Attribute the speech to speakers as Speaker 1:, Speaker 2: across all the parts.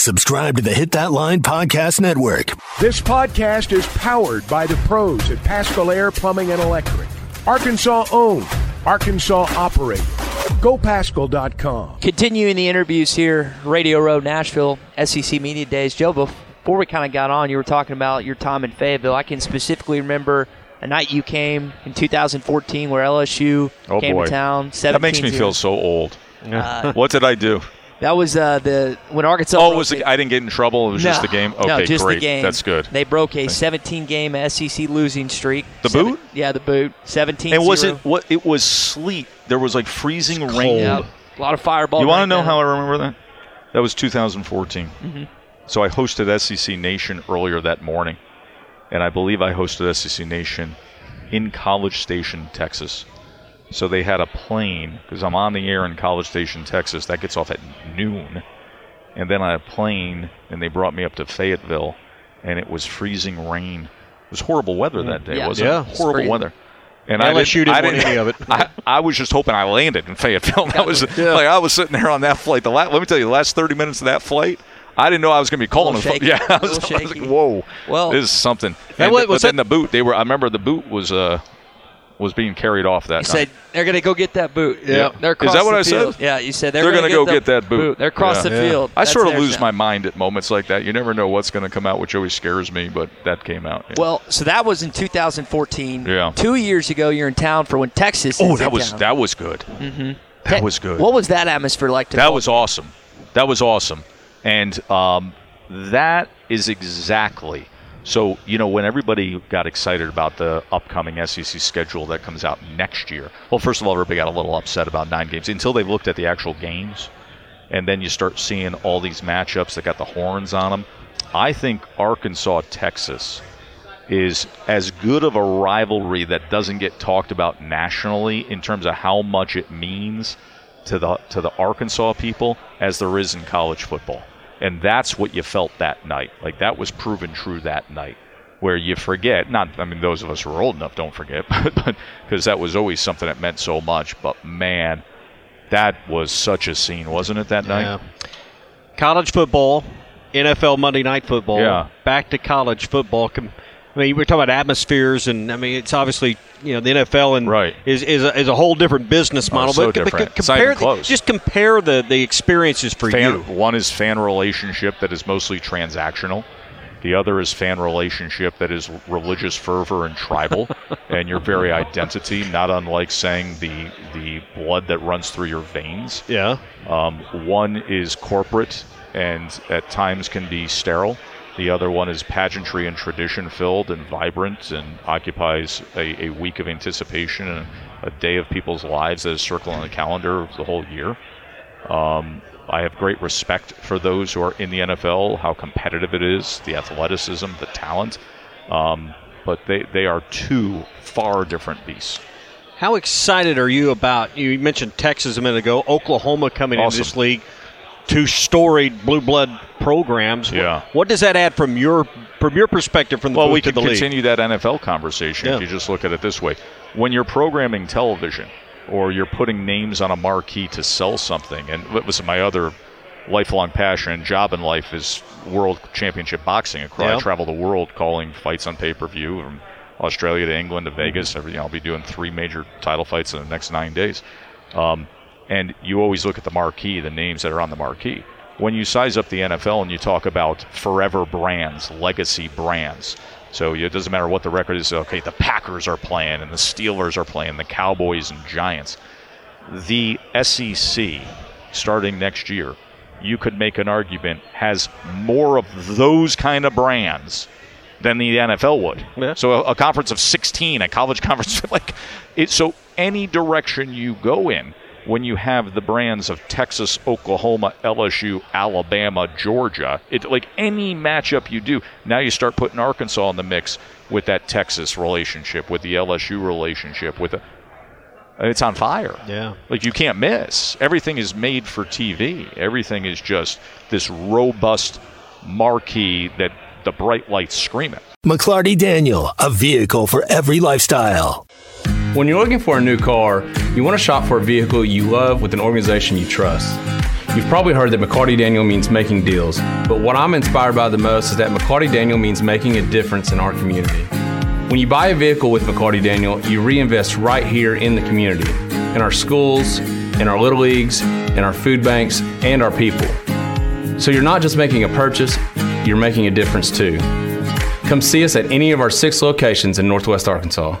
Speaker 1: Subscribe to the Hit That Line Podcast Network.
Speaker 2: This podcast is powered by the pros at Paschal Air Plumbing and Electric. Arkansas owned, Arkansas operated. GoPaschal.com.
Speaker 3: Continuing the interviews here, Radio Row, Nashville, SEC Media Days. Joe, before we kind of got on, you were talking about your time in Fayetteville. I can specifically remember a night you came in 2014 where LSU
Speaker 4: Oh,
Speaker 3: came
Speaker 4: boy.
Speaker 3: to town.
Speaker 4: That makes me feel so old.
Speaker 3: Uh,
Speaker 4: what did I do?
Speaker 3: That was uh, the when Arkansas.
Speaker 4: Oh, was
Speaker 3: it-
Speaker 4: the, I didn't get in trouble. It was just the game. Okay,
Speaker 3: no, just
Speaker 4: great.
Speaker 3: The game.
Speaker 4: That's good.
Speaker 3: They broke a 17 game SEC losing streak.
Speaker 4: The
Speaker 3: Seven-
Speaker 4: boot?
Speaker 3: Yeah, the boot. 17.
Speaker 4: and was it what? It was sleet. There was like freezing rain.
Speaker 3: Yeah, a lot of fireball.
Speaker 4: You want to know
Speaker 3: then.
Speaker 4: how I remember that? That was 2014.
Speaker 3: Mhm.
Speaker 4: So I hosted SEC Nation earlier that morning, and I believe I hosted SEC Nation in College Station, Texas. So they had a plane because I'm on the air in College Station, Texas. That gets off at noon, and then I had a plane, and they brought me up to Fayetteville, and it was freezing rain. It was horrible weather that day,
Speaker 3: Yeah.
Speaker 4: wasn't
Speaker 5: Yeah.
Speaker 4: it? Horrible
Speaker 3: Freezing.
Speaker 4: weather. And
Speaker 5: LSU didn't
Speaker 4: I
Speaker 5: want any of it.
Speaker 4: I, I was just hoping I landed in Fayetteville. That was like I was sitting there on that flight. The la- let me tell you, the last 30 minutes of that flight, I didn't know I was going to be calling.
Speaker 3: Little
Speaker 4: a pho-
Speaker 3: shaky.
Speaker 4: Yeah, I was, I was like, whoa,
Speaker 3: Well-
Speaker 4: this is something.
Speaker 5: That
Speaker 4: And
Speaker 5: wa- was
Speaker 4: but then the boot, they were. I remember the boot was uh was being carried off that
Speaker 3: You
Speaker 4: night.
Speaker 3: said they're going to go get that boot.
Speaker 4: Yeah.
Speaker 3: They're
Speaker 4: Is that what
Speaker 3: the
Speaker 4: I said?
Speaker 3: Yeah, you said they're,
Speaker 4: They're
Speaker 3: going
Speaker 4: gonna go get that boot.
Speaker 3: They're across
Speaker 4: Yeah.
Speaker 3: the
Speaker 5: Yeah.
Speaker 3: field.
Speaker 4: I
Speaker 3: That's
Speaker 4: sort of lose
Speaker 3: now.
Speaker 4: my mind at moments like that. You never know what's going to come out, which always scares me. But that came out. yeah.
Speaker 3: Well, so that was in 2014.
Speaker 4: Yeah.
Speaker 3: Two years ago, you're in town for when Texas.
Speaker 4: oh, that was
Speaker 3: town.
Speaker 4: that was good.
Speaker 3: Mhm.
Speaker 4: That
Speaker 3: Te-
Speaker 4: was good.
Speaker 3: What was that atmosphere like? To
Speaker 4: That was awesome. That was awesome. And um, that is exactly. So, you know, when everybody got excited about the upcoming SEC schedule that comes out next year, well, first of all, everybody got a little upset about nine games until they looked at the actual games. And then you start seeing all these matchups that got the horns on them. I think Arkansas, Texas is as good of a rivalry that doesn't get talked about nationally in terms of how much it means to the to the Arkansas people as there is in college football. And that's what you felt that night. Like that was proven true that night. Where you forget, not I mean those of us who are old enough don't forget, but because that was always something that meant so much. But man, that was such a scene, wasn't it that night?
Speaker 5: College football, NFL Monday Night Football.
Speaker 4: Yeah.
Speaker 5: Back to college football. I mean, we're talking about atmospheres, and I mean, it's obviously you know the NFL and
Speaker 4: Right.
Speaker 5: is is a, is a whole different business
Speaker 4: Oh,
Speaker 5: model.
Speaker 4: so
Speaker 5: but, but
Speaker 4: different. not
Speaker 5: compare
Speaker 4: close.
Speaker 5: just compare the the experiences for
Speaker 4: fan,
Speaker 5: you.
Speaker 4: One is fan relationship that is mostly transactional. The other is fan relationship that is religious fervor and tribal, and your very identity, not unlike saying the the blood that runs through your veins.
Speaker 5: Yeah.
Speaker 4: Um, one is corporate and at times can be sterile. The other one is pageantry and tradition filled and vibrant and occupies a, a week of anticipation and a day of people's lives that is circled on the calendar of the whole year. Um, I have great respect for those who are in the NFL, how competitive it is, the athleticism, the talent. Um, but they, they are two far different beasts.
Speaker 5: How excited are you about? You mentioned Texas a minute ago. Oklahoma coming into this league, two storied blue blood programs.
Speaker 4: Yeah.
Speaker 5: What does that add from your from your perspective from the
Speaker 4: well, we can
Speaker 5: the league?
Speaker 4: continue that NFL conversation if you just look at it this way. When you're programming television or you're putting names on a marquee to sell something, and listen, my other lifelong passion and job in life is world championship boxing. Across,
Speaker 5: Yeah.
Speaker 4: I travel the world calling fights on pay per view from Australia to England to
Speaker 5: Mm-hmm.
Speaker 4: Vegas. Every, you know, I'll be doing three major title fights in the next nine days. Um, and you always look at the marquee, the names that are on the marquee. When you size up the NFL and you talk about forever brands, legacy brands, so it doesn't matter what the record is. Okay, the Packers are playing and the Steelers are playing, the Cowboys and Giants. The SEC, starting next year, you could make an argument has more of those kind of brands than the NFL would.
Speaker 5: Yeah.
Speaker 4: So a, a conference of 16, a college conference like it. So any direction you go in, when you have the brands of Texas, Oklahoma, LSU, Alabama, Georgia, it like any matchup you do, now you start putting Arkansas in the mix with that Texas relationship, with the LSU relationship, with the, it's on fire.
Speaker 5: Yeah.
Speaker 4: Like you can't miss. Everything is made for TV. Everything is just this robust marquee that the bright lights scream at.
Speaker 1: McLarty Daniel, a vehicle for every lifestyle.
Speaker 6: When you're looking for a new car, you want to shop for a vehicle you love with an organization you trust. You've probably heard that McLarty Daniel means making deals, but what I'm inspired by the most is that McLarty Daniel means making a difference in our community. When you buy a vehicle with McLarty Daniel, you reinvest right here in the community, in our schools, in our little leagues, in our food banks, and our people. So you're not just making a purchase, you're making a difference too. Come see us at any of our six locations in Northwest Arkansas.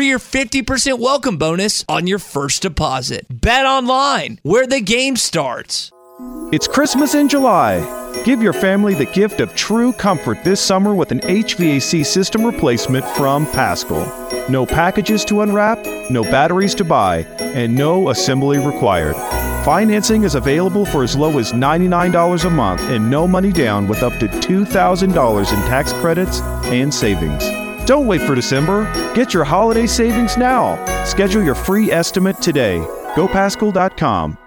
Speaker 7: for your 50% welcome bonus on your first deposit. Bet online, where the game starts.
Speaker 8: It's Christmas in July. Give your family the gift of true comfort this summer with an HVAC system replacement from Paschal. No packages to unwrap, no batteries to buy, and no assembly required. Financing is available for as low as $99 a month and no money down with up to $2,000 in tax credits and savings. Don't wait for December. Get your holiday savings now. Schedule your free estimate today. GoPaschal.com.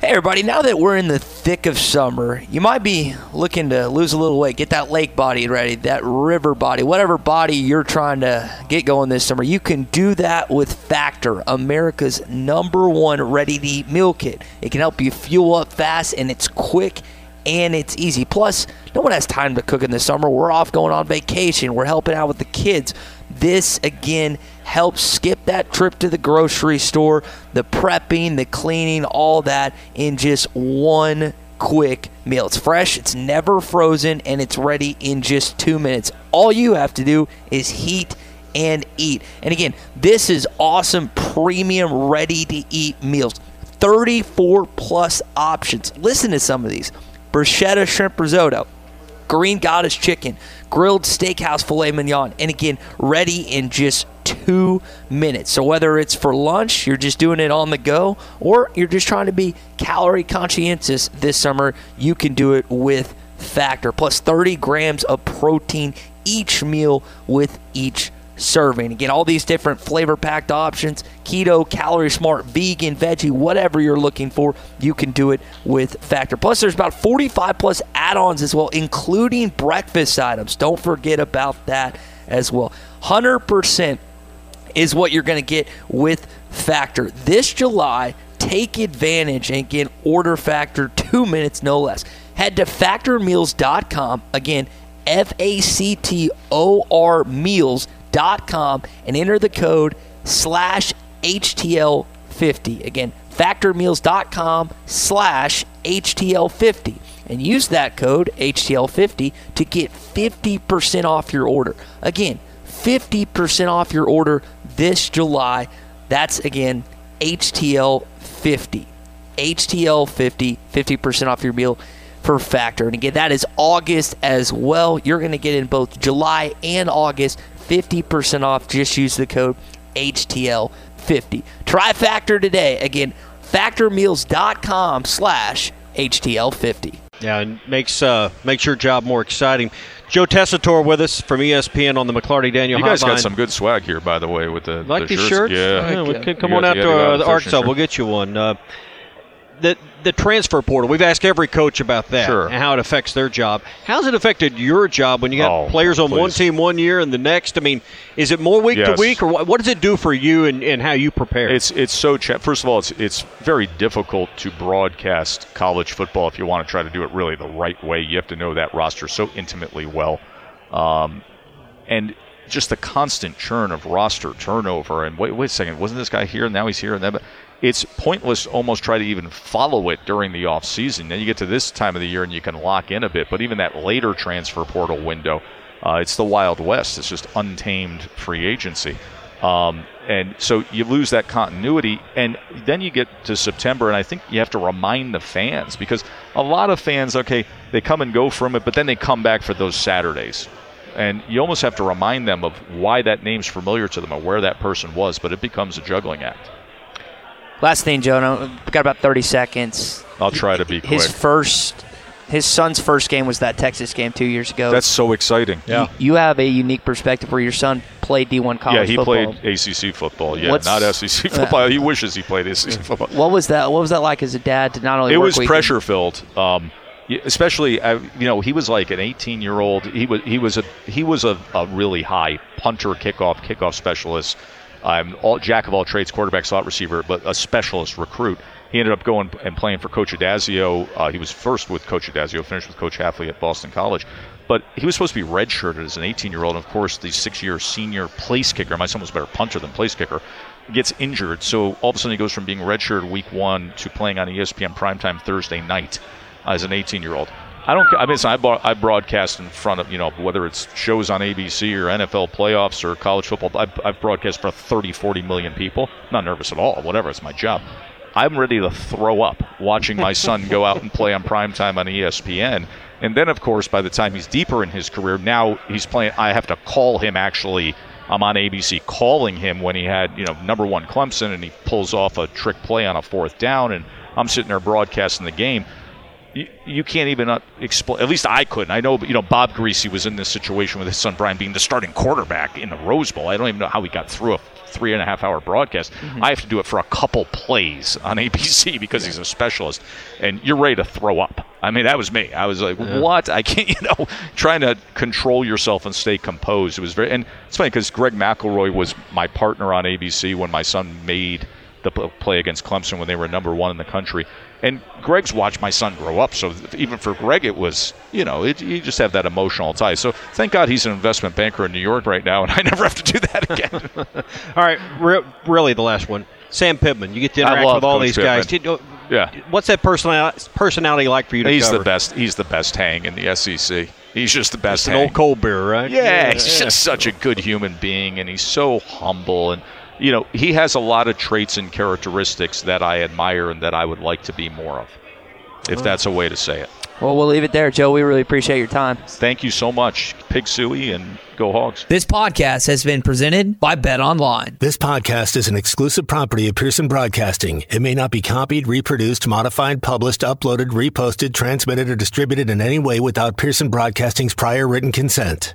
Speaker 3: Hey, everybody, now that we're in the thick of summer, you might be looking to lose a little weight, get that lake body ready, that river body, whatever body you're trying to get going this summer. You can do that with Factor, America's number one ready to eat meal kit. It can help you fuel up fast and it's quick and it's easy. Plus, no one has time to cook in the summer. We're off going on vacation, we're helping out with the kids. This again helps skip that trip to the grocery store, the prepping, the cleaning, all that in just one quick meal. It's fresh, it's never frozen, and it's ready in just two minutes. All you have to do is heat and eat. And again, this is awesome premium ready to eat meals. 34 plus options. Listen to some of these bruschetta shrimp risotto, green goddess chicken, grilled steakhouse filet mignon, and again, ready in just two minutes. So whether it's for lunch, you're just doing it on the go, or you're just trying to be calorie conscientious this summer, you can do it with Factor. Plus 30 grams of protein each meal with each serving. Again, all these different flavor packed options keto, calorie smart, vegan, veggie, whatever you're looking for, you can do it with Factor. Plus, there's about 45 plus add ons as well, including breakfast items. Don't forget about that as well. 100% is what you're going to get with Factor. This July, take advantage and get order Factor two minutes, no less. Head to factormeals.com. Again, F A C T O R meals.com and enter the code slash HTL50. Again, factormeals.com slash HTL50 and use that code HTL50 to get 50% off your order. Again, 50% off your order this July. That's again HTL50. HTL50, 50% off your meal for Factor. And again, that is August as well. You're going to get in both July and August 50% off. Just use the code HTL50. Try Factor today. Again, factormeals.com slash HTL50.
Speaker 5: Yeah, and makes uh, makes your job more exciting. Joe Tessitore with us from ESPN on the McLarty Daniel
Speaker 4: You guys
Speaker 5: Hotline.
Speaker 4: got some good swag here, by the way, with the
Speaker 5: like
Speaker 4: the
Speaker 5: these
Speaker 4: shirts.
Speaker 5: shirts?
Speaker 4: Yeah,
Speaker 5: we can come
Speaker 4: You
Speaker 5: on
Speaker 4: guys-
Speaker 5: out to
Speaker 4: got
Speaker 5: uh,
Speaker 4: the
Speaker 5: the
Speaker 4: fishing
Speaker 5: We'll get you one. Uh, the the transfer portal. We've asked every coach about that
Speaker 4: Sure.
Speaker 5: and how it affects their job. How's it affected your job when you got
Speaker 4: Oh,
Speaker 5: players on one team one year and the next? I mean, is it more week to week, or what, what does it do for you and, and how you prepare?
Speaker 4: It's it's so cha- first of all, it's it's very difficult to broadcast college football if you want to try to do it really the right way. You have to know that roster so intimately well, um, and just the constant churn of roster turnover. And wait, wait a second, wasn't this guy here? And now he's here, and then it's pointless almost try to even follow it during the off season. Then you get to this time of the year and you can lock in a bit. But even that later transfer portal window, uh, it's the Wild West. It's just untamed free agency. Um, and so you lose that continuity, and then you get to September, and I think you have to remind the fans because a lot of fans, okay, they come and go from it, but then they come back for those Saturdays, and you almost have to remind them of why that name's familiar to them or where that person was, but it becomes a juggling act.
Speaker 3: Last thing, Joe. We've got about 30 seconds.
Speaker 4: I'll try to be quick.
Speaker 3: His first, his son's first game was that Texas game two years ago.
Speaker 4: That's so exciting.
Speaker 5: Yeah.
Speaker 3: You have a unique perspective where your son played D1 college
Speaker 4: yeah, he
Speaker 3: football.
Speaker 4: played ACC football. Yeah,
Speaker 3: What's-
Speaker 4: not SEC football. he wishes he played SEC football.
Speaker 3: What was that? What was that like as a dad to not only
Speaker 4: it
Speaker 3: work
Speaker 4: was pressure filled. Um, especially, uh, you know, he was like an 18 year old. He was he was a he was a, a really high punter, kickoff, kickoff specialist. Um, all jack of all trades, quarterback, slot receiver, but a specialist recruit. He ended up going and playing for Coach Addazio. Uh, he was first with Coach Addazio, finished with Coach Hafley at Boston College. But he was supposed to be redshirted as an 18 year old. And of course, the six year senior place kicker, my son was better punter than place kicker, gets injured. So all of a sudden, he goes from being redshirted week one to playing on ESPN primetime Thursday night as an 18 year old. I don't. I mean, I, bar- I broadcast in front of you know whether it's shows on ABC or NFL playoffs or college football. I've, I've broadcast for 30, 40 million people. Not nervous at all. Whatever. It's my job. I'm ready to throw up watching my son go out and play on primetime on ESPN. And then, of course, by the time he's deeper in his career, now he's playing. I have to call him actually. I'm on ABC calling him when he had, you know, number one Clemson, and he pulls off a trick play on a fourth down, and I'm sitting there broadcasting the game you, you can't even uh, explain. At least I couldn't. I know, you know, Bob Griese was in this situation with his son Brian being the starting quarterback in the Rose Bowl. I don't even know how he got through a three and a half hour broadcast. I have to do it for a couple plays on ABC because he's a specialist, and you're ready to throw up. I mean, that was me. I was like, what? I can't, you know, trying to control yourself and stay composed. It was very, and it's funny because Greg McElroy was my partner on ABC when my son made the play against Clemson when they were number one in the country. And Greg's watched my son grow up, so even for Greg, it was you know it, you just have that emotional tie. So thank God he's an investment banker in New York right now, and I never have to do that again.
Speaker 5: All right, re- really the last one. Sam Pittman. You get to interact with all
Speaker 4: Coach
Speaker 5: these guys. Did- uh,
Speaker 4: yeah,
Speaker 5: What's that personality personality like for you to
Speaker 4: he's
Speaker 5: cover?
Speaker 4: the best. He's the best hang in the SEC. He's just the best.
Speaker 5: It's an
Speaker 4: hang.
Speaker 5: old cold beer, right?
Speaker 4: Yeah, he's just such a good human being, and he's so humble. And you know, he has a lot of traits and characteristics that I admire and that I would like to be more of, if that's a way to say it.
Speaker 3: Well, we'll leave it there, Joe. We really appreciate your time.
Speaker 4: Thank you so much, Pig Sooie, and go Hogs.
Speaker 7: This podcast has been presented by Bet Online.
Speaker 1: This podcast is an exclusive property of Pearson Broadcasting. It may not be copied, reproduced, modified, published, uploaded, reposted, transmitted, or distributed in any way without Pearson Broadcasting's prior written consent.